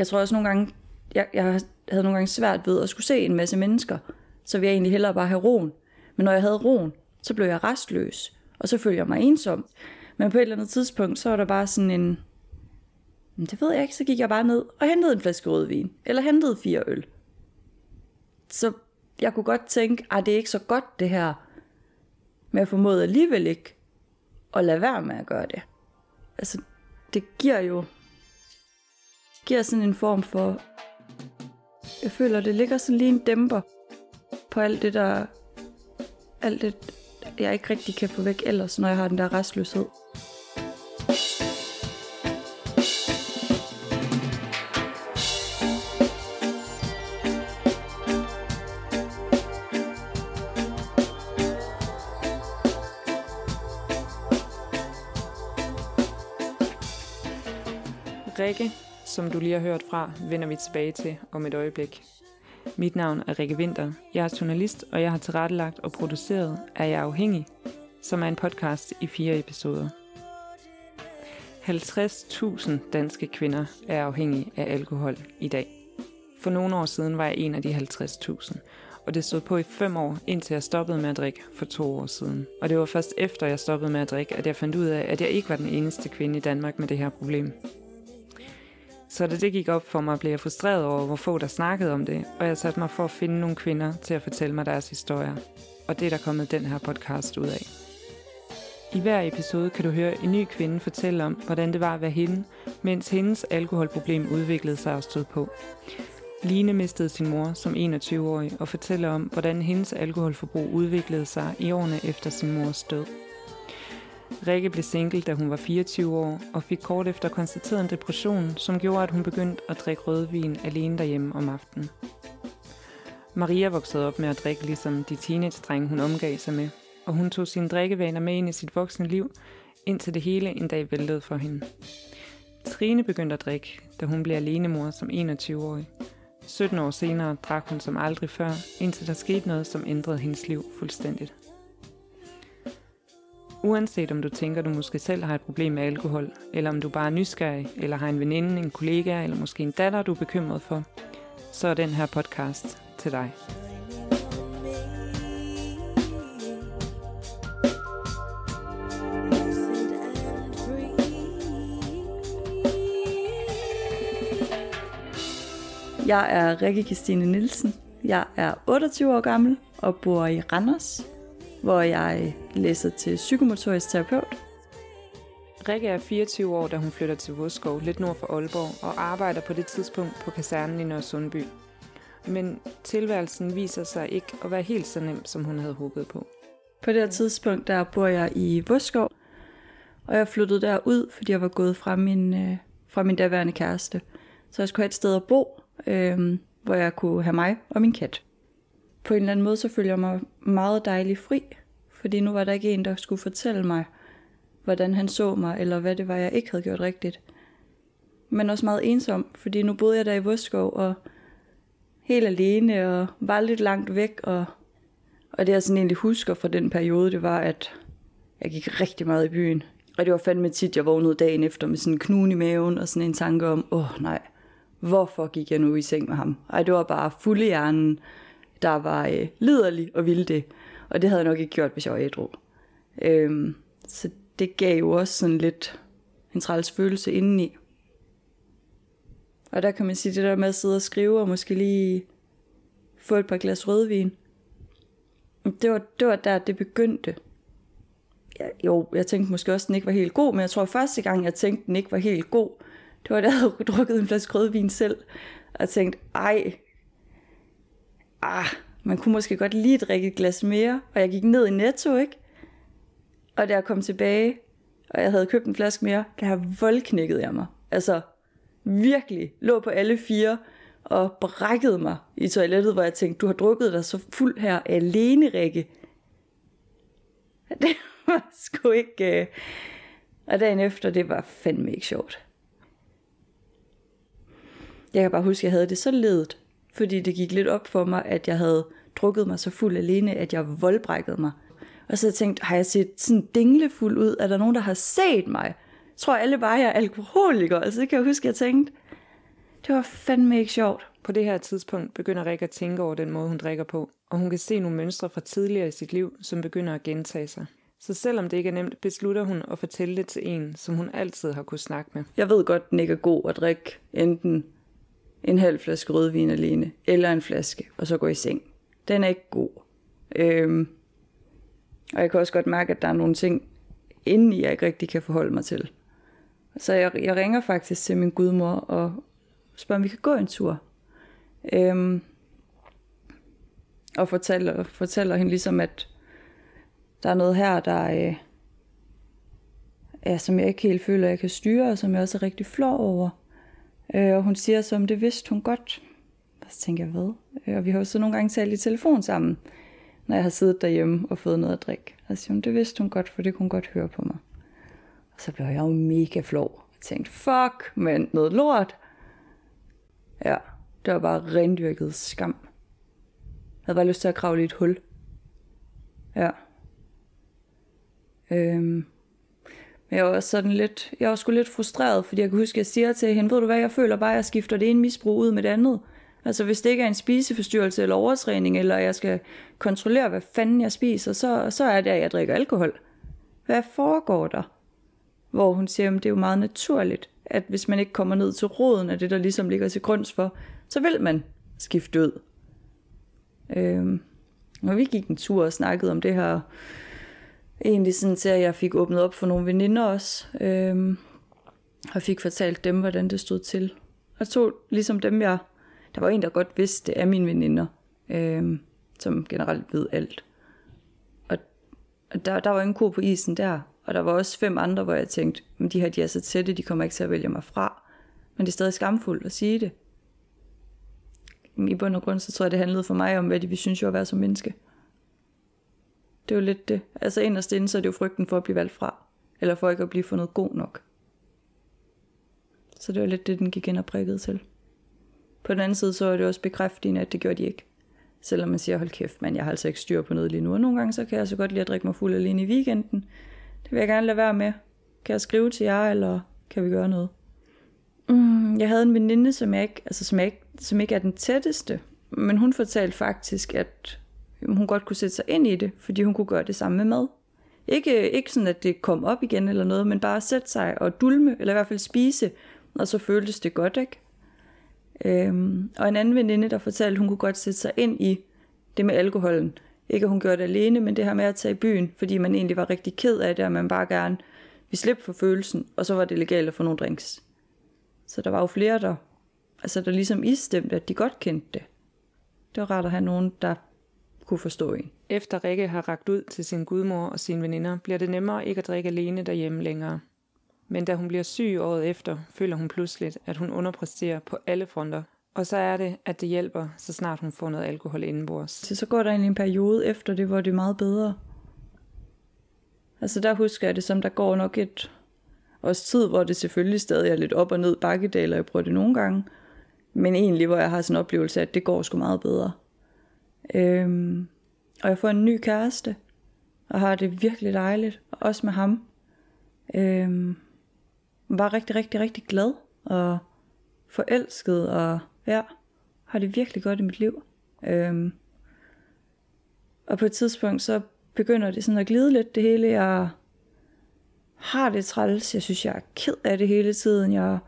jeg tror også nogle gange, jeg, jeg havde nogle gange svært ved at skulle se en masse mennesker, så ville jeg egentlig hellere bare have roen. Men når jeg havde roen, så blev jeg restløs, og så følte jeg mig ensom. Men på et eller andet tidspunkt, så var der bare sådan en, det ved jeg ikke, så gik jeg bare ned og hentede en flaske rødvin, eller hentede fire øl. Så jeg kunne godt tænke, at det er ikke så godt det her, men jeg formåede alligevel ikke at lade være med at gøre det. Altså, det giver jo giver sådan en form for, jeg føler, det ligger sådan lige en dæmper på alt det, der, alt det, jeg ikke rigtig kan få væk ellers, når jeg har den der restløshed. Rikke, som du lige har hørt fra, vender vi tilbage til om et øjeblik. Mit navn er Rikke Winter. Jeg er journalist, og jeg har tilrettelagt og produceret Er jeg afhængig, som er en podcast i fire episoder. 50.000 danske kvinder er afhængige af alkohol i dag. For nogle år siden var jeg en af de 50.000, og det stod på i fem år, indtil jeg stoppede med at drikke for to år siden. Og det var først efter jeg stoppede med at drikke, at jeg fandt ud af, at jeg ikke var den eneste kvinde i Danmark med det her problem. Så da det gik op for mig, blev jeg frustreret over, hvor få der snakkede om det, og jeg satte mig for at finde nogle kvinder til at fortælle mig deres historier. Og det er der kommet den her podcast ud af. I hver episode kan du høre en ny kvinde fortælle om, hvordan det var at være hende, mens hendes alkoholproblem udviklede sig og stod på. Line mistede sin mor som 21-årig og fortæller om, hvordan hendes alkoholforbrug udviklede sig i årene efter sin mors død. Rikke blev single, da hun var 24 år, og fik kort efter konstateret en depression, som gjorde, at hun begyndte at drikke rødvin alene derhjemme om aftenen. Maria voksede op med at drikke ligesom de teenage-drenge, hun omgav sig med, og hun tog sine drikkevaner med ind i sit voksne liv, indtil det hele en dag væltede for hende. Trine begyndte at drikke, da hun blev alenemor som 21-årig. 17 år senere drak hun som aldrig før, indtil der skete noget, som ændrede hendes liv fuldstændigt. Uanset om du tænker, du måske selv har et problem med alkohol, eller om du bare er nysgerrig, eller har en veninde, en kollega, eller måske en datter, du er bekymret for, så er den her podcast til dig. Jeg er Rikke Christine Nielsen. Jeg er 28 år gammel og bor i Randers hvor jeg læser til psykomotorisk terapeut. Rikke er 24 år, da hun flytter til Vodskov, lidt nord for Aalborg, og arbejder på det tidspunkt på kasernen i Nørresundby. Men tilværelsen viser sig ikke at være helt så nem, som hun havde håbet på. På det her tidspunkt, der bor jeg i Vodskov, og jeg flyttede derud, fordi jeg var gået fra min, øh, fra min daværende kæreste. Så jeg skulle have et sted at bo, øh, hvor jeg kunne have mig og min kat på en eller anden måde, så følte jeg mig meget dejlig fri, fordi nu var der ikke en, der skulle fortælle mig, hvordan han så mig, eller hvad det var, jeg ikke havde gjort rigtigt. Men også meget ensom, fordi nu boede jeg der i Voskov, og helt alene, og var lidt langt væk, og, og det jeg sådan egentlig husker fra den periode, det var, at jeg gik rigtig meget i byen. Og det var fandme tit, jeg vågnede dagen efter med sådan en knude i maven, og sådan en tanke om, åh oh, nej, hvorfor gik jeg nu i seng med ham? Ej, det var bare fuld i hjernen der var øh, liderlig og ville det. Og det havde jeg nok ikke gjort, hvis jeg var ædru. Øhm, så det gav jo også sådan lidt en træls følelse indeni. Og der kan man sige, det der med at sidde og skrive, og måske lige få et par glas rødvin. Det var, det var der, det begyndte. Ja, jo, jeg tænkte måske også, at den ikke var helt god, men jeg tror første gang, jeg tænkte, at den ikke var helt god, det var da jeg havde drukket en flaske rødvin selv, og tænkt, tænkte, ej, ah, man kunne måske godt lige drikke et glas mere, og jeg gik ned i Netto, ikke? Og da jeg kom tilbage, og jeg havde købt en flaske mere, der voldknækkede jeg mig. Altså, virkelig lå på alle fire og brækkede mig i toilettet, hvor jeg tænkte, du har drukket dig så fuld her alene, Rikke. Det var sgu ikke... Øh. Og dagen efter, det var fandme ikke sjovt. Jeg kan bare huske, at jeg havde det så ledet, fordi det gik lidt op for mig, at jeg havde drukket mig så fuld alene, at jeg voldbrækkede mig. Og så tænkte har jeg set sådan dinglefuld ud? Er der nogen, der har set mig? Jeg tror alle bare, jeg er alkoholiker. Altså det kan jeg huske, jeg tænkte. Det var fandme ikke sjovt. På det her tidspunkt begynder Rikke at tænke over den måde, hun drikker på, og hun kan se nogle mønstre fra tidligere i sit liv, som begynder at gentage sig. Så selvom det ikke er nemt, beslutter hun at fortælle det til en, som hun altid har kunne snakke med. Jeg ved godt, den ikke er god at drikke enten en halv flaske rødvin alene, eller en flaske, og så gå i seng. Den er ikke god. Øhm, og jeg kan også godt mærke, at der er nogle ting indeni, jeg ikke rigtig kan forholde mig til. Så jeg, jeg ringer faktisk til min gudmor og spørger, om vi kan gå en tur. Øhm, og fortæller, fortæller hende ligesom, at der er noget her, der øh, ja, som jeg ikke helt føler, jeg kan styre, og som jeg også er rigtig flår over. Øh, og hun siger så, om det vidste hun godt. Og så tænker jeg, hvad? Øh, og vi har jo så nogle gange talt i telefon sammen, når jeg har siddet derhjemme og fået noget at drikke. Og så siger hun, det vidste hun godt, for det kunne hun godt høre på mig. Og så blev jeg jo mega flov. Jeg tænkte, fuck, men noget lort. Ja, det var bare rendyrket skam. Jeg havde bare lyst til at kravle i et hul. Ja. Øhm. Men jeg var sådan lidt, jeg var sgu lidt frustreret, fordi jeg kan huske, at jeg siger til hende, ved du hvad, jeg føler bare, at jeg skifter det ene misbrug ud med det andet. Altså hvis det ikke er en spiseforstyrrelse eller overtræning, eller jeg skal kontrollere, hvad fanden jeg spiser, så, så er det, at jeg drikker alkohol. Hvad foregår der? Hvor hun siger, at det er jo meget naturligt, at hvis man ikke kommer ned til roden af det, der ligesom ligger til grunds for, så vil man skifte ud. Øhm, og vi gik en tur og snakkede om det her, egentlig sådan til, at jeg fik åbnet op for nogle veninder også, øhm, og fik fortalt dem, hvordan det stod til. Og tog ligesom dem, jeg... Der var en, der godt vidste, det er mine veninder, øhm, som generelt ved alt. Og, og der, der var en ko på isen der, og der var også fem andre, hvor jeg tænkte, men de her, de er så tætte, de kommer ikke til at vælge mig fra. Men det er stadig skamfuldt at sige det. I bund og grund, så tror jeg, det handlede for mig om, hvad de vi synes jo at være som menneske. Det er jo lidt det. Altså inderst inde, så er det jo frygten for at blive valgt fra. Eller for ikke at blive fundet god nok. Så det var lidt det, den gik ind og prikkede til. På den anden side, så er det også bekræftende, at det gjorde de ikke. Selvom man siger, hold kæft, men jeg har altså ikke styr på noget lige nu. Og nogle gange, så kan jeg så godt lide at drikke mig fuld alene i weekenden. Det vil jeg gerne lade være med. Kan jeg skrive til jer, eller kan vi gøre noget? Mm, jeg havde en veninde, som jeg ikke, altså som jeg ikke, som ikke er den tætteste, men hun fortalte faktisk, at hun godt kunne sætte sig ind i det, fordi hun kunne gøre det samme med mad. Ikke, ikke sådan, at det kom op igen eller noget, men bare sætte sig og dulme, eller i hvert fald spise, og så føltes det godt, ikke? Øhm, og en anden veninde, der fortalte, at hun kunne godt sætte sig ind i det med alkoholen. Ikke at hun gjorde det alene, men det her med at tage i byen, fordi man egentlig var rigtig ked af det, og man bare gerne ville slippe for følelsen, og så var det legalt at få nogle drinks. Så der var jo flere, der, altså der ligesom istemte, at de godt kendte det. Det var rart at have nogen, der kunne forstå en. Efter Rikke har ragt ud til sin gudmor og sine veninder, bliver det nemmere ikke at drikke alene derhjemme længere. Men da hun bliver syg året efter, føler hun pludselig, at hun underpresterer på alle fronter. Og så er det, at det hjælper, så snart hun får noget alkohol indenbords. Så, så går der egentlig en periode efter det, hvor det er meget bedre. Altså der husker jeg det som, der går nok et års tid, hvor det selvfølgelig stadig er lidt op og ned bakkedaler, jeg prøver det nogle gange. Men egentlig, hvor jeg har sådan en oplevelse af, at det går sgu meget bedre. Øhm, og jeg får en ny kæreste, og har det virkelig dejligt, også med ham. Øhm, var rigtig, rigtig, rigtig glad, og forelsket, og ja, har det virkelig godt i mit liv. Øhm, og på et tidspunkt, så begynder det sådan at glide lidt det hele. Jeg har det træls. Jeg synes, jeg er ked af det hele tiden. Jeg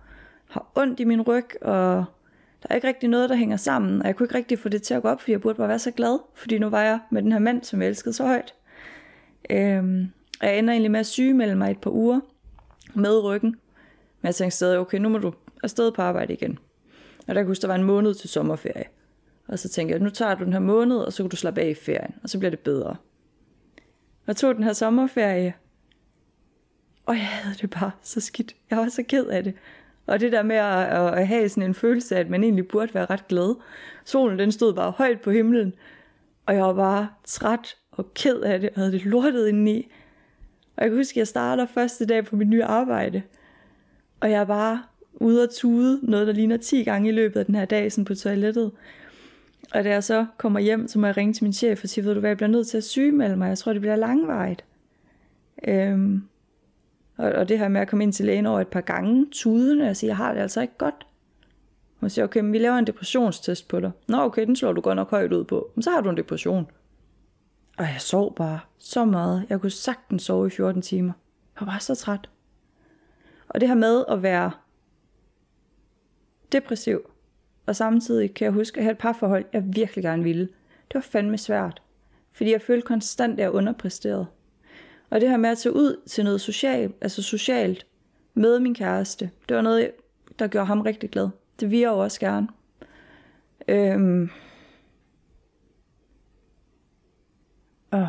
har ondt i min ryg, og der er ikke rigtig noget, der hænger sammen. Og jeg kunne ikke rigtig få det til at gå op, fordi jeg burde bare være så glad. Fordi nu var jeg med den her mand, som jeg elskede så højt. Øhm, og jeg ender egentlig med at sygemelde mig et par uger med ryggen. Men jeg tænkte stadig, okay, nu må du afsted på arbejde igen. Og der kunne huske, der var en måned til sommerferie. Og så tænkte jeg, nu tager du den her måned, og så kan du slappe af i ferien, og så bliver det bedre. Jeg tog den her sommerferie, og jeg havde det bare så skidt. Jeg var så ked af det. Og det der med at, at have sådan en følelse af, at man egentlig burde være ret glad. Solen den stod bare højt på himlen, og jeg var bare træt og ked af det, og havde det lortet indeni. Og jeg kan huske, at jeg starter første dag på mit nye arbejde, og jeg er bare ude at tude noget, der ligner 10 gange i løbet af den her dag, sådan på toilettet. Og da jeg så kommer hjem, så må jeg ringe til min chef og sige, ved du hvad, jeg bliver nødt til at sygemelde mig. Jeg tror, det bliver langvejt. Øhm, og, og det her med at komme ind til lægen over et par gange, tudende, og sige, jeg har det altså ikke godt. Hun siger, okay, men vi laver en depressionstest på dig. Nå, okay, den slår du godt nok højt ud på. Men så har du en depression. Og jeg sov bare så meget. Jeg kunne sagtens sove i 14 timer. Jeg var så træt. Og det her med at være depressiv, og samtidig kan jeg huske at have et parforhold, jeg virkelig gerne ville. Det var fandme svært, fordi jeg følte konstant, at jeg underpræsterede. Og det her med at tage ud til noget socialt, altså socialt, med min kæreste, det var noget, der gjorde ham rigtig glad. Det vil jeg jo også gerne. Øhm. Oh.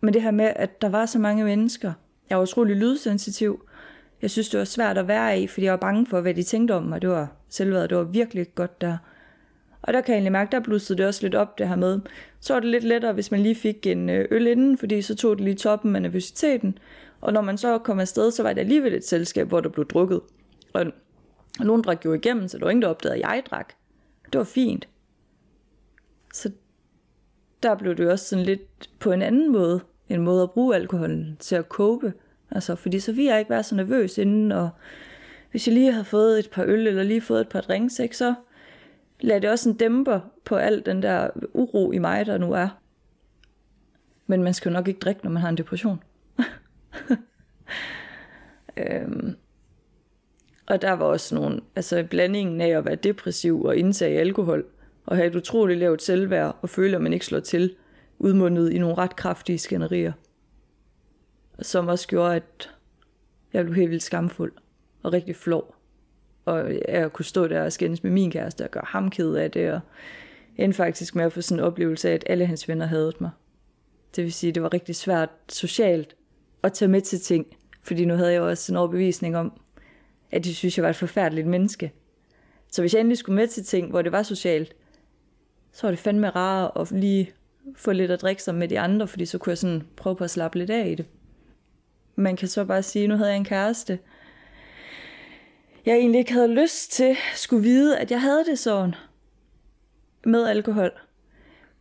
Men det her med, at der var så mange mennesker. Jeg var utrolig lydsensitiv. Jeg synes, det var svært at være i, fordi jeg var bange for, hvad de tænkte om mig. Det var selvværd, det var virkelig godt der. Og der kan jeg egentlig mærke, der blussede det også lidt op, det her med. Så var det lidt lettere, hvis man lige fik en øh, øl inden, fordi så tog det lige toppen af nervøsiteten. Og når man så kom afsted, så var det alligevel et selskab, hvor der blev drukket. Og og nogen drak jo igennem, så der var ingen, der opdagede, at jeg drak. Det var fint. Så der blev det også sådan lidt på en anden måde, en måde at bruge alkoholen til at kope. Altså, fordi så ville jeg ikke være så nervøs inden, og hvis jeg lige havde fået et par øl, eller lige fået et par drinks, ikke, så lagde det også en dæmper på al den der uro i mig, der nu er. Men man skal jo nok ikke drikke, når man har en depression. øhm, og der var også nogle, altså blandingen af at være depressiv og indtage alkohol, og have et utroligt lavt selvværd, og føle, at man ikke slår til, udmundet i nogle ret kraftige skænderier. Som også gjorde, at jeg blev helt vildt skamfuld og rigtig flov. Og jeg kunne stå der og skændes med min kæreste og gøre ham ked af det, og endte faktisk med at få sådan en oplevelse af, at alle hans venner havde mig. Det vil sige, at det var rigtig svært socialt at tage med til ting, fordi nu havde jeg også en overbevisning om, at de synes, jeg var et forfærdeligt menneske. Så hvis jeg endelig skulle med til ting, hvor det var socialt, så var det fandme rart at lige få lidt at drikke sammen med de andre, fordi så kunne jeg sådan prøve på at slappe lidt af i det. Man kan så bare sige, nu havde jeg en kæreste, jeg egentlig ikke havde lyst til, skulle vide, at jeg havde det sådan med alkohol.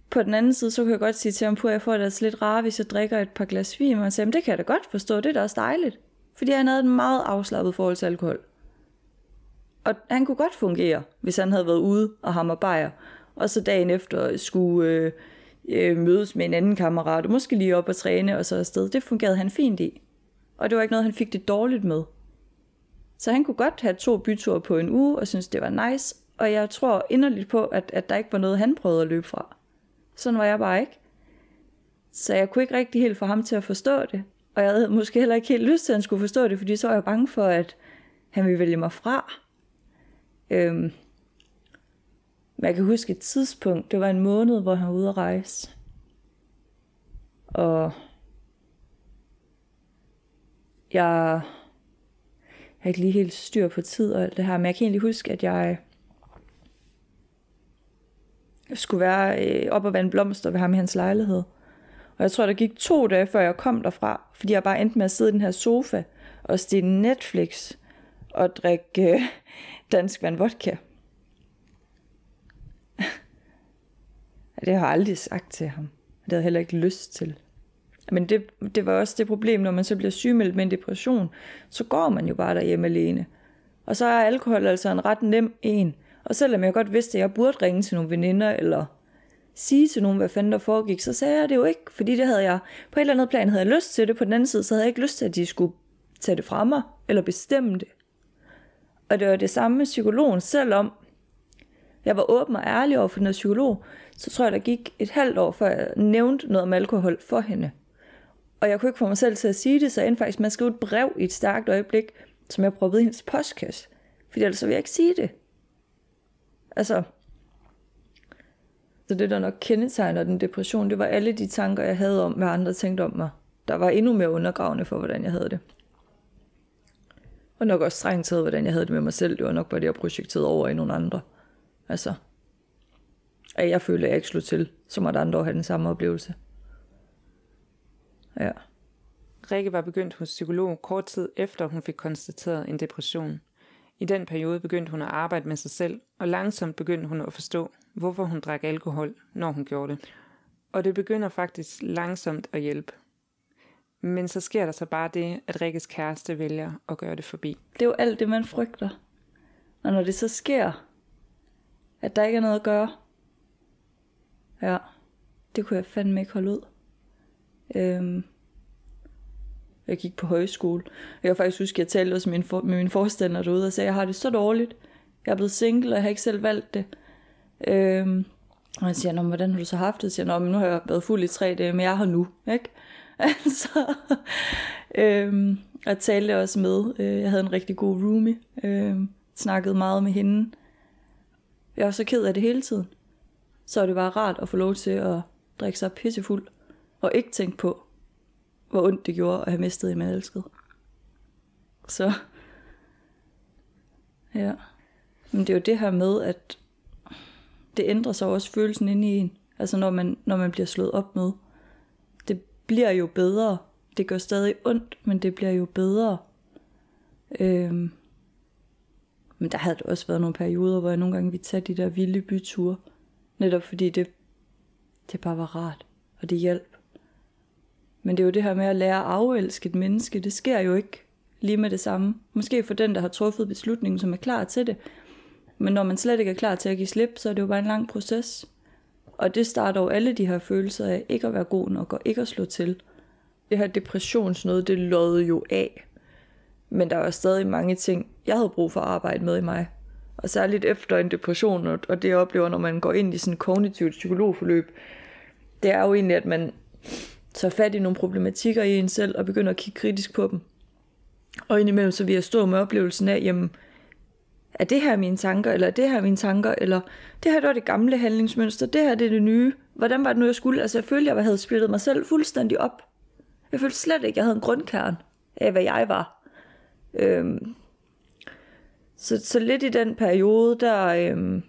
På den anden side, så kunne jeg godt sige til ham at jeg får det altså lidt rart, hvis jeg drikker et par glas vin. Og han sagde, det kan jeg da godt forstå, det er da også dejligt. Fordi han havde et meget afslappet forhold til alkohol. Og han kunne godt fungere, hvis han havde været ude og hammer bajer, og så dagen efter skulle øh, øh, mødes med en anden kammerat, og måske lige op og træne og så afsted. Det fungerede han fint i. Og det var ikke noget, han fik det dårligt med. Så han kunne godt have to byture på en uge, og synes det var nice. Og jeg tror inderligt på, at, at der ikke var noget, han prøvede at løbe fra. Sådan var jeg bare ikke. Så jeg kunne ikke rigtig helt få ham til at forstå det. Og jeg havde måske heller ikke helt lyst til, at han skulle forstå det, fordi så var jeg bange for, at han ville vælge mig fra. Øhm. Men jeg kan huske et tidspunkt, det var en måned, hvor han var ude at rejse. Og jeg, har ikke lige helt styr på tid og alt det her, men jeg kan egentlig huske, at jeg skulle være øh, op og vande blomster ved ham i hans lejlighed. Og jeg tror, der gik to dage, før jeg kom derfra, fordi jeg bare endte med at sidde i den her sofa og se Netflix og drikke øh, dansk vand vodka. det har jeg aldrig sagt til ham. Det havde jeg heller ikke lyst til. Men det, det var også det problem, når man så bliver sygemeldt med en depression, så går man jo bare derhjemme alene. Og så er alkohol altså en ret nem en. Og selvom jeg godt vidste, at jeg burde ringe til nogle veninder, eller sige til nogen, hvad fanden der foregik, så sagde jeg det jo ikke, fordi det havde jeg, på et eller andet plan havde jeg lyst til det, på den anden side, så havde jeg ikke lyst til, at de skulle tage det fra mig, eller bestemme det. Og det var det samme med psykologen, selvom jeg var åben og ærlig over for den psykolog, så tror jeg, der gik et halvt år, før jeg nævnte noget om alkohol for hende. Og jeg kunne ikke få mig selv til at sige det, så jeg endte faktisk med at skrive et brev i et stærkt øjeblik, som jeg proppede i hendes postkasse. Fordi ellers så ville jeg ikke sige det. Altså, så det, der nok kendetegner den depression, det var alle de tanker, jeg havde om, hvad andre tænkte om mig. Der var endnu mere undergravende for, hvordan jeg havde det. Og nok også strengt taget, hvordan jeg havde det med mig selv. Det var nok bare det, jeg projekterede over i nogle andre. Altså, at jeg følte, at jeg ikke slog til, som at andre have den samme oplevelse. Ja. Rikke var begyndt hos psykolog kort tid efter, hun fik konstateret en depression. I den periode begyndte hun at arbejde med sig selv, og langsomt begyndte hun at forstå, hvorfor hun drak alkohol, når hun gjorde det. Og det begynder faktisk langsomt at hjælpe. Men så sker der så bare det, at Rikkes kæreste vælger at gøre det forbi. Det er jo alt det, man frygter. Og når det så sker, At der ikke er noget at gøre. Ja, det kunne jeg fandme ikke holde ud. Øhm, jeg gik på højskole. Jeg kan faktisk huske, at jeg talte også med min, for, med min forstander derude og sagde, at jeg har det så dårligt. Jeg er blevet single, og jeg har ikke selv valgt det. Øhm, og han siger, hvordan har du så haft det? Jeg siger, men nu har jeg været fuld i tre dage, men jeg er her nu. Ikke? altså, øhm, og talte også med. Øh, jeg havde en rigtig god roomie. Øh, snakkede meget med hende. Jeg var så ked af det hele tiden. Så det var rart at få lov til at drikke sig pissefuld. Og ikke tænke på, hvor ondt det gjorde at have mistet en man elskede. Så, ja. Men det er jo det her med, at det ændrer sig også følelsen inde i en. Altså når man, når man bliver slået op med. Det bliver jo bedre. Det gør stadig ondt, men det bliver jo bedre. Øhm. Men der havde det også været nogle perioder, hvor jeg nogle gange ville tage de der vilde byture. Netop fordi det, det bare var rart, og det hjalp. Men det er jo det her med at lære at afelske et menneske. Det sker jo ikke lige med det samme. Måske for den, der har truffet beslutningen, som er klar til det. Men når man slet ikke er klar til at give slip, så er det jo bare en lang proces. Og det starter jo alle de her følelser af ikke at være god nok og ikke at slå til. Det her depressionsnød, det lød jo af. Men der var stadig mange ting, jeg havde brug for at arbejde med i mig. Og særligt efter en depression, og det jeg oplever, når man går ind i sådan et kognitivt psykologforløb, det er jo egentlig, at man tager fat i nogle problematikker i en selv, og begynder at kigge kritisk på dem. Og indimellem så vil jeg stå med oplevelsen af, jamen, er det her mine tanker, eller er det her mine tanker, eller det her det var det gamle handlingsmønster, det her det er det nye. Hvordan var det nu, jeg skulle? Altså jeg følte, jeg havde splittet mig selv fuldstændig op. Jeg følte slet ikke, jeg havde en grundkern af, hvad jeg var. Øhm, så, så lidt i den periode, der, øhm,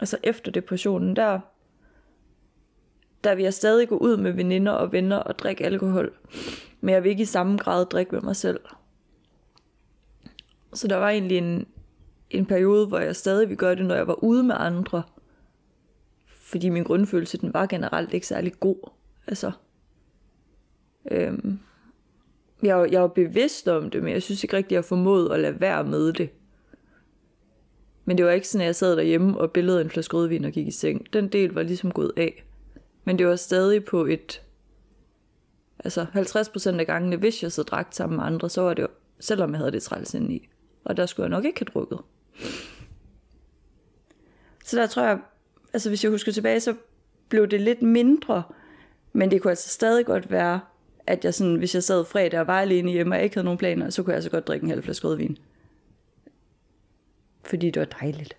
altså efter depressionen, der, der vil jeg stadig gå ud med veninder og venner og drikke alkohol. Men jeg vil ikke i samme grad drikke med mig selv. Så der var egentlig en, en periode, hvor jeg stadig ville gøre det, når jeg var ude med andre. Fordi min grundfølelse, den var generelt ikke særlig god. Altså, øhm, jeg, jeg var bevidst om det, men jeg synes ikke rigtig, jeg formåede at lade være med det. Men det var ikke sådan, at jeg sad derhjemme og billede en flaske rødvin og gik i seng. Den del var ligesom gået af. Men det var stadig på et... Altså 50% af gangene, hvis jeg så drak sammen med andre, så var det jo, selvom jeg havde det træls i. Og der skulle jeg nok ikke have drukket. Så der tror jeg, altså hvis jeg husker tilbage, så blev det lidt mindre, men det kunne altså stadig godt være, at jeg sådan, hvis jeg sad fredag og var alene hjemme og ikke havde nogen planer, så kunne jeg altså godt drikke en halv flaske rødvin. Fordi det var dejligt.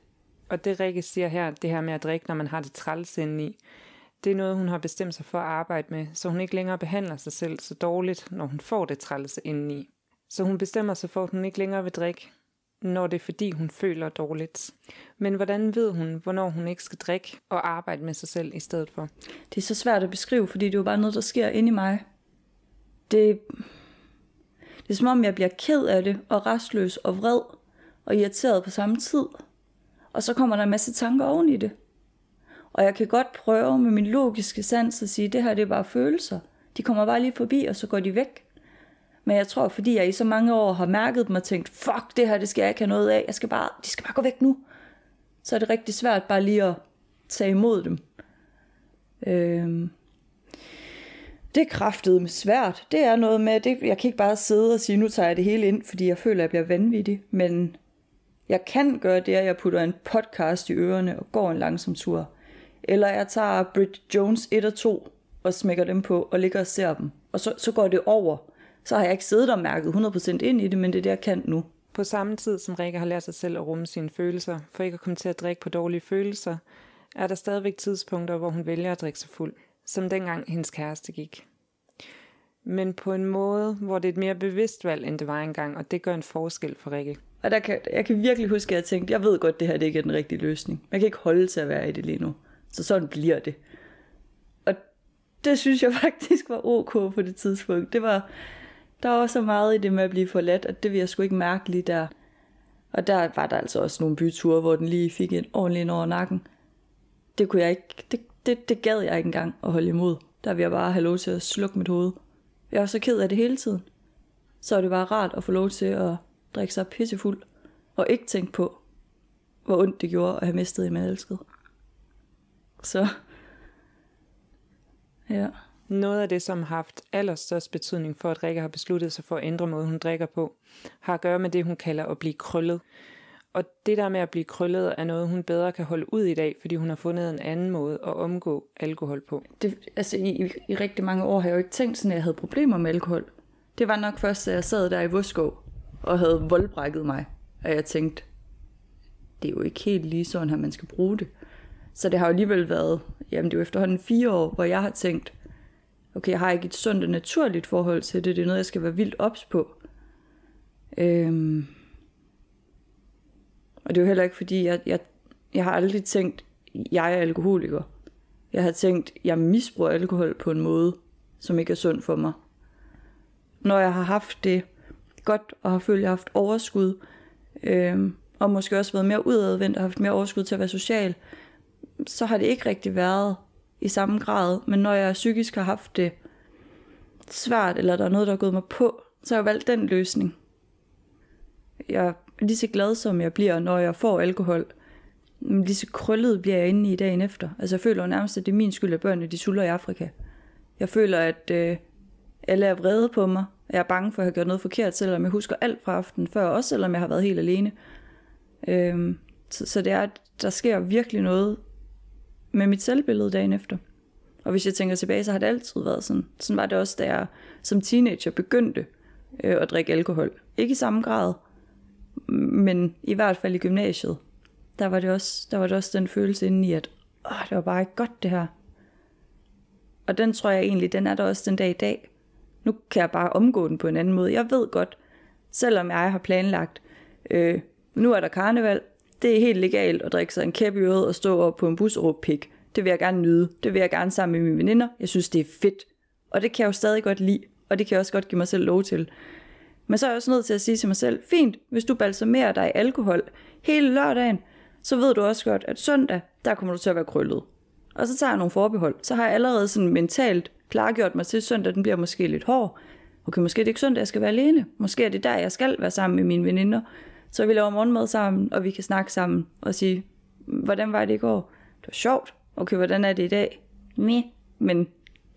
Og det Rikke siger her, det her med at drikke, når man har det træls i, det er noget, hun har bestemt sig for at arbejde med, så hun ikke længere behandler sig selv så dårligt, når hun får det trælse indeni. Så hun bestemmer sig for, at hun ikke længere vil drikke, når det er fordi, hun føler dårligt. Men hvordan ved hun, hvornår hun ikke skal drikke og arbejde med sig selv i stedet for? Det er så svært at beskrive, fordi det er jo bare noget, der sker inde i mig. Det, det er som om, jeg bliver ked af det, og restløs og vred, og irriteret på samme tid. Og så kommer der en masse tanker oven i det. Og jeg kan godt prøve med min logiske sans at sige, at det her det er bare følelser. De kommer bare lige forbi, og så går de væk. Men jeg tror, fordi jeg i så mange år har mærket dem og tænkt, fuck, det her, det skal jeg ikke have noget af. Jeg skal bare, de skal bare gå væk nu. Så er det rigtig svært bare lige at tage imod dem. Øhm. Det er kraftet med svært. Det er noget med, det, jeg kan ikke bare sidde og sige, nu tager jeg det hele ind, fordi jeg føler, at jeg bliver vanvittig. Men jeg kan gøre det, at jeg putter en podcast i ørerne og går en langsom tur. Eller jeg tager Bridget Jones 1 og 2 og smækker dem på og ligger og ser dem. Og så, så går det over. Så har jeg ikke siddet og mærket 100% ind i det, men det er det, jeg kan nu. På samme tid som Rikke har lært sig selv at rumme sine følelser, for ikke at komme til at drikke på dårlige følelser, er der stadigvæk tidspunkter, hvor hun vælger at drikke sig fuld, som dengang hendes kæreste gik. Men på en måde, hvor det er et mere bevidst valg, end det var engang, og det gør en forskel for Rikke. Og der kan, jeg kan virkelig huske, at jeg tænkte, jeg ved godt, det her det ikke er den rigtige løsning. Jeg kan ikke holde til at være i det lige nu. Så sådan bliver det. Og det synes jeg faktisk var ok på det tidspunkt. Det var, der var så meget i det med at blive forladt, at det ville jeg sgu ikke mærke lige der. Og der var der altså også nogle byture, hvor den lige fik en ordentlig ind over nakken. Det kunne jeg ikke, det, det, det gad jeg ikke engang at holde imod. Der vil jeg bare have lov til at slukke mit hoved. Jeg var så ked af det hele tiden. Så er det bare rart at få lov til at drikke sig pissefuld og ikke tænke på, hvor ondt det gjorde at have mistet en man elskede. Så, ja. Noget af det, som har haft allerstørst betydning for, at Rikke har besluttet sig for at ændre måde, hun drikker på, har at gøre med det, hun kalder at blive krøllet. Og det der med at blive krøllet er noget, hun bedre kan holde ud i dag, fordi hun har fundet en anden måde at omgå alkohol på. Det, altså, i, i, i rigtig mange år har jeg jo ikke tænkt sådan, at jeg havde problemer med alkohol. Det var nok først, da jeg sad der i Voskov og havde voldbrækket mig, at jeg tænkte, det er jo ikke helt lige sådan her, man skal bruge det. Så det har jo alligevel været, jamen det er jo efterhånden fire år, hvor jeg har tænkt, okay, jeg har ikke et sundt og naturligt forhold til det, det er noget, jeg skal være vildt ops på. Øhm. Og det er jo heller ikke, fordi jeg, jeg, jeg har aldrig tænkt, jeg er alkoholiker. Jeg har tænkt, jeg misbruger alkohol på en måde, som ikke er sund for mig. Når jeg har haft det godt, og har følt, at jeg har haft overskud, øhm, og måske også været mere udadvendt og haft mere overskud til at være social, så har det ikke rigtig været i samme grad. Men når jeg psykisk har haft det svært, eller der er noget, der er gået mig på, så har jeg valgt den løsning. Jeg er lige så glad, som jeg bliver, når jeg får alkohol. Men lige så krøllet bliver jeg inde i dagen efter. Altså jeg føler jo nærmest, at det er min skyld, at børnene de sulter i Afrika. Jeg føler, at øh, alle er vrede på mig. Jeg er bange for, at jeg har gjort noget forkert, selvom jeg husker alt fra aftenen før, også selvom jeg har været helt alene. Øhm, så, så det er, at der sker virkelig noget med mit selvbillede dagen efter. Og hvis jeg tænker tilbage, så har det altid været sådan. Sådan var det også, da jeg som teenager begyndte øh, at drikke alkohol. Ikke i samme grad, men i hvert fald i gymnasiet. Der var det også, der var det også den følelse inde i, at åh, det var bare ikke godt det her. Og den tror jeg egentlig, den er der også den dag i dag. Nu kan jeg bare omgå den på en anden måde. Jeg ved godt, selvom jeg har planlagt, øh, nu er der karneval, det er helt legalt at drikke sig en kæp i øret og stå op på en bus og råbe pik. Det vil jeg gerne nyde. Det vil jeg gerne sammen med mine veninder. Jeg synes, det er fedt. Og det kan jeg jo stadig godt lide. Og det kan jeg også godt give mig selv lov til. Men så er jeg også nødt til at sige til mig selv, fint, hvis du balsamerer dig i alkohol hele lørdagen, så ved du også godt, at søndag, der kommer du til at være krøllet. Og så tager jeg nogle forbehold. Så har jeg allerede sådan mentalt klargjort mig til, at søndag den bliver måske lidt hård. Okay, måske er det ikke søndag, jeg skal være alene. Måske er det der, jeg skal være sammen med mine veninder. Så vi laver morgenmad sammen, og vi kan snakke sammen og sige, hvordan var det i går? Det var sjovt. Okay, hvordan er det i dag? Meh. Men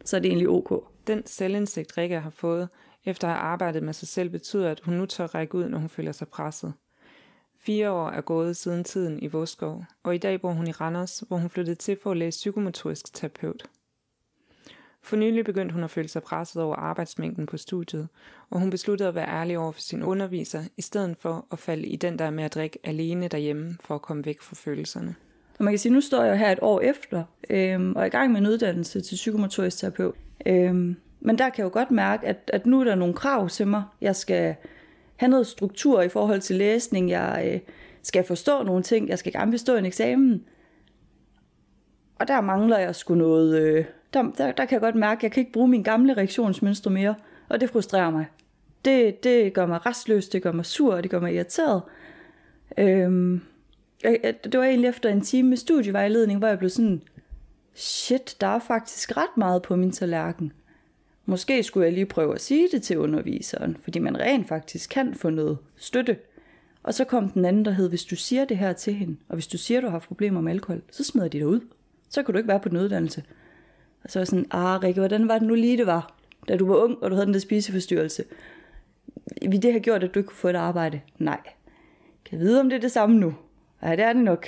så er det egentlig ok. Den selvindsigt, Rikke har fået, efter at have arbejdet med sig selv, betyder, at hun nu tør række ud, når hun føler sig presset. Fire år er gået siden tiden i Voskov, og i dag bor hun i Randers, hvor hun flyttede til for at læse psykomotorisk terapeut. For nylig begyndte hun at føle sig presset over arbejdsmængden på studiet, og hun besluttede at være ærlig over for sin underviser, i stedet for at falde i den der med at drikke alene derhjemme for at komme væk fra følelserne. Og man kan sige, nu står jeg her et år efter, øhm, og er i gang med en uddannelse til psykomotorisk terapeut. Øhm, men der kan jeg jo godt mærke, at, at nu er der nogle krav til mig. Jeg skal have noget struktur i forhold til læsning. Jeg øh, skal forstå nogle ting. Jeg skal gerne bestå en eksamen. Og der mangler jeg sgu noget... Øh, der, der, der kan jeg godt mærke, at jeg kan ikke bruge min gamle reaktionsmønstre mere. Og det frustrerer mig. Det, det gør mig restløs, det gør mig sur, det gør mig irriteret. Øhm, det var egentlig efter en time med studievejledning, hvor jeg blev sådan, shit, der er faktisk ret meget på min tallerken. Måske skulle jeg lige prøve at sige det til underviseren, fordi man rent faktisk kan få noget støtte. Og så kom den anden, der hed, hvis du siger det her til hende, og hvis du siger, du har problemer med alkohol, så smider de dig ud. Så kunne du ikke være på den uddannelse. Og så var jeg sådan, ah Rikke, hvordan var det nu lige det var, da du var ung, og du havde den der spiseforstyrrelse? Vil det have gjort, at du ikke kunne få et arbejde? Nej. Kan jeg vide, om det er det samme nu? Ja, det er det nok.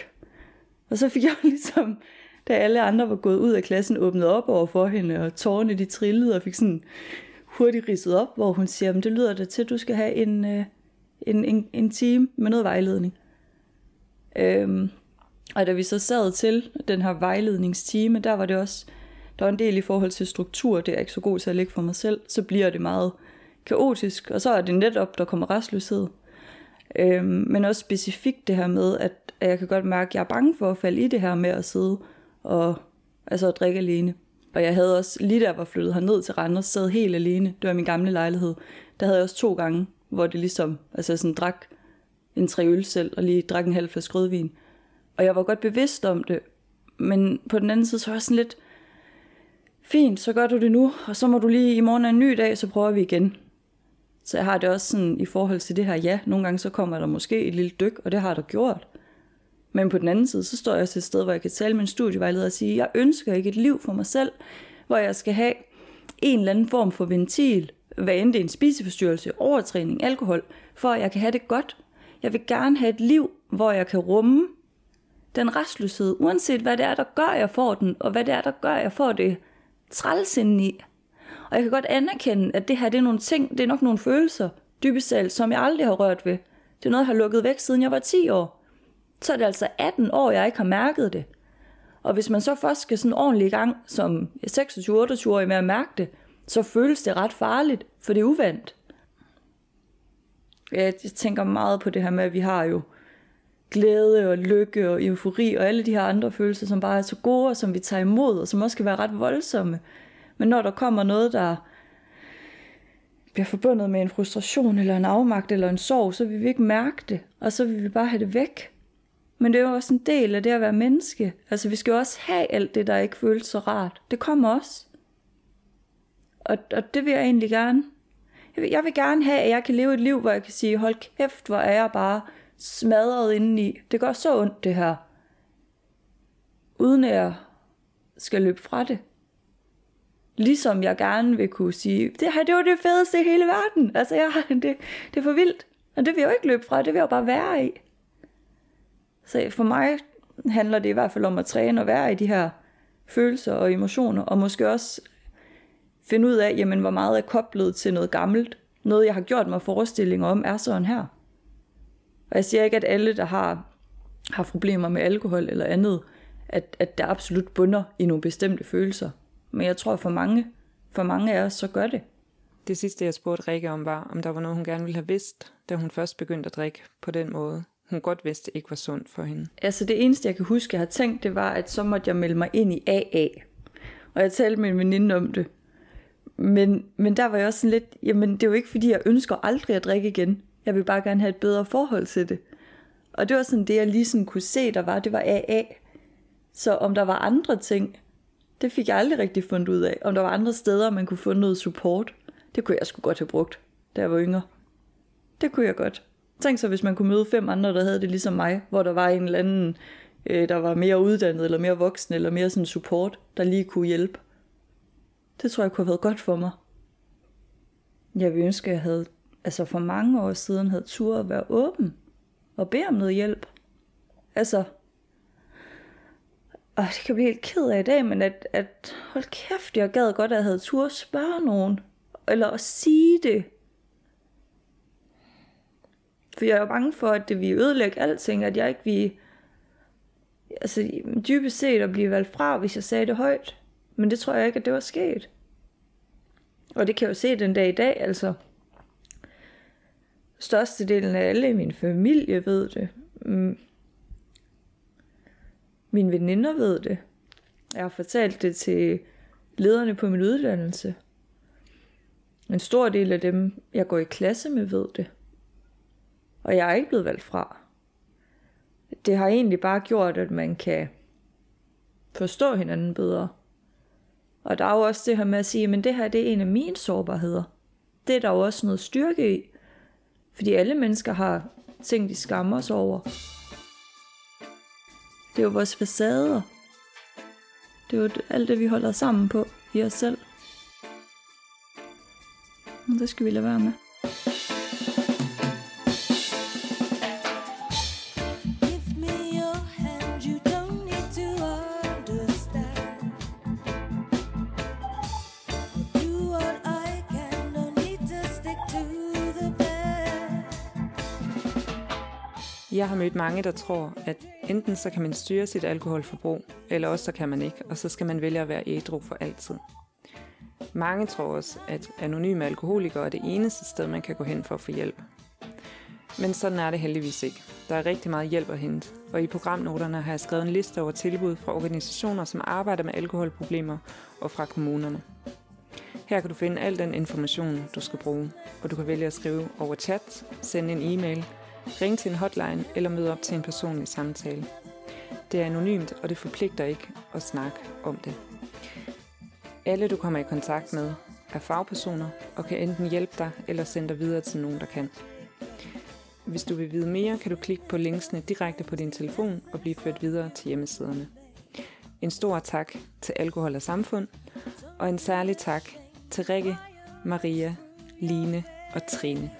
Og så fik jeg ligesom da alle andre var gået ud af klassen, åbnet op over for hende, og tårerne de trillede, og fik sådan hurtigt ridset op, hvor hun siger, det lyder da til, at du skal have en, øh, en, en, en time med noget vejledning. Øhm, og da vi så sad til den her vejledningstime, der var det også, der var en del i forhold til struktur, det er ikke så god til at lægge for mig selv, så bliver det meget kaotisk, og så er det netop, der kommer restløshed. Øhm, men også specifikt det her med, at, at jeg kan godt mærke, at jeg er bange for at falde i det her med at sidde og altså at drikke alene. Og jeg havde også, lige da jeg var flyttet herned til Randers, sad helt alene. Det var min gamle lejlighed. Der havde jeg også to gange, hvor det ligesom, altså jeg sådan drak en tre øl selv, og lige drak en halv flaske rødvin. Og jeg var godt bevidst om det, men på den anden side, så var jeg sådan lidt, fint, så gør du det nu, og så må du lige i morgen en ny dag, så prøver vi igen. Så jeg har det også sådan i forhold til det her, ja, nogle gange så kommer der måske et lille dyk, og det har der gjort. Men på den anden side, så står jeg også et sted, hvor jeg kan tale med en studievejleder og sige, jeg ønsker ikke et liv for mig selv, hvor jeg skal have en eller anden form for ventil, hvad end det er en spiseforstyrrelse, overtræning, alkohol, for at jeg kan have det godt. Jeg vil gerne have et liv, hvor jeg kan rumme den restløshed, uanset hvad det er, der gør, jeg får den, og hvad det er, der gør, jeg får det træls i. Og jeg kan godt anerkende, at det her det er nogle ting, det er nok nogle følelser, dybest selv, som jeg aldrig har rørt ved. Det er noget, jeg har lukket væk, siden jeg var 10 år. Så er det altså 18 år, jeg ikke har mærket det. Og hvis man så først skal sådan ordentlig i gang som 26-28-årig med at mærke det, så føles det ret farligt, for det er uvandt. Jeg tænker meget på det her med, at vi har jo glæde og lykke og eufori og alle de her andre følelser, som bare er så gode, og som vi tager imod, og som også kan være ret voldsomme. Men når der kommer noget, der bliver forbundet med en frustration, eller en afmagt, eller en sorg, så vil vi ikke mærke det, og så vil vi bare have det væk. Men det er jo også en del af det at være menneske. Altså vi skal jo også have alt det, der ikke føles så rart. Det kommer også. Og, og det vil jeg egentlig gerne. Jeg vil, jeg vil gerne have, at jeg kan leve et liv, hvor jeg kan sige, hold kæft, hvor er jeg bare smadret indeni. Det gør så ondt, det her. Uden at jeg skal løbe fra det. Ligesom jeg gerne vil kunne sige, det her det var det fedeste i hele verden. Altså, jeg, det, det er for vildt. Og det vil jeg jo ikke løbe fra, det vil jeg jo bare være i. Så for mig handler det i hvert fald om at træne og være i de her følelser og emotioner, og måske også finde ud af, jamen, hvor meget er koblet til noget gammelt. Noget, jeg har gjort mig forestillinger om, er sådan her. Og jeg siger ikke, at alle, der har, har problemer med alkohol eller andet, at, at der absolut bunder i nogle bestemte følelser. Men jeg tror, for mange, for mange af os, så gør det. Det sidste, jeg spurgte Rikke om, var, om der var noget, hun gerne ville have vidst, da hun først begyndte at drikke på den måde. Hun godt vidste ikke var sundt for hende. Altså det eneste, jeg kan huske, jeg har tænkt, det var, at så måtte jeg melde mig ind i AA. Og jeg talte med en veninde om det. Men, men der var jeg også sådan lidt, jamen det er jo ikke, fordi jeg ønsker aldrig at drikke igen. Jeg vil bare gerne have et bedre forhold til det. Og det var sådan det, jeg lige sådan kunne se, der var, det var AA. Så om der var andre ting, det fik jeg aldrig rigtig fundet ud af. Om der var andre steder, man kunne få noget support, det kunne jeg sgu godt have brugt, da jeg var yngre. Det kunne jeg godt. Tænk så, hvis man kunne møde fem andre, der havde det ligesom mig, hvor der var en eller anden, øh, der var mere uddannet, eller mere voksen, eller mere sådan support, der lige kunne hjælpe. Det tror jeg kunne have været godt for mig. Jeg vil ønske, at jeg havde, altså for mange år siden, havde tur at være åben og bede om noget hjælp. Altså, og det kan blive helt ked af i dag, men at, at hold kæft, jeg gad godt, at jeg havde tur at spørge nogen, eller at sige det. For jeg er bange for, at det vil ødelægge alting, at jeg ikke vil, altså dybest set at blive valgt fra, hvis jeg sagde det højt. Men det tror jeg ikke, at det var sket. Og det kan jeg jo se den dag i dag, altså. Størstedelen af alle i min familie ved det. Mm. Mine veninder ved det. Jeg har fortalt det til lederne på min uddannelse. En stor del af dem, jeg går i klasse med, ved det. Og jeg er ikke blevet valgt fra. Det har egentlig bare gjort, at man kan forstå hinanden bedre. Og der er jo også det her med at sige, men det her det er en af mine sårbarheder. Det er der jo også noget styrke i. Fordi alle mennesker har ting, de skammer sig over. Det er jo vores facader. Det er jo alt det, vi holder sammen på i os selv. Og det skal vi lade være med. Jeg har mødt mange, der tror, at enten så kan man styre sit alkoholforbrug, eller også så kan man ikke, og så skal man vælge at være ædru for altid. Mange tror også, at anonyme alkoholikere er det eneste sted, man kan gå hen for at få hjælp. Men sådan er det heldigvis ikke. Der er rigtig meget hjælp at hente, og i programnoterne har jeg skrevet en liste over tilbud fra organisationer, som arbejder med alkoholproblemer og fra kommunerne. Her kan du finde al den information, du skal bruge, og du kan vælge at skrive over chat, sende en e-mail Ring til en hotline eller møde op til en personlig samtale. Det er anonymt, og det forpligter ikke at snakke om det. Alle du kommer i kontakt med er fagpersoner og kan enten hjælpe dig eller sende dig videre til nogen, der kan. Hvis du vil vide mere, kan du klikke på linksene direkte på din telefon og blive ført videre til hjemmesiderne. En stor tak til Alkohol og Samfund, og en særlig tak til Rikke, Maria, Line og Trine.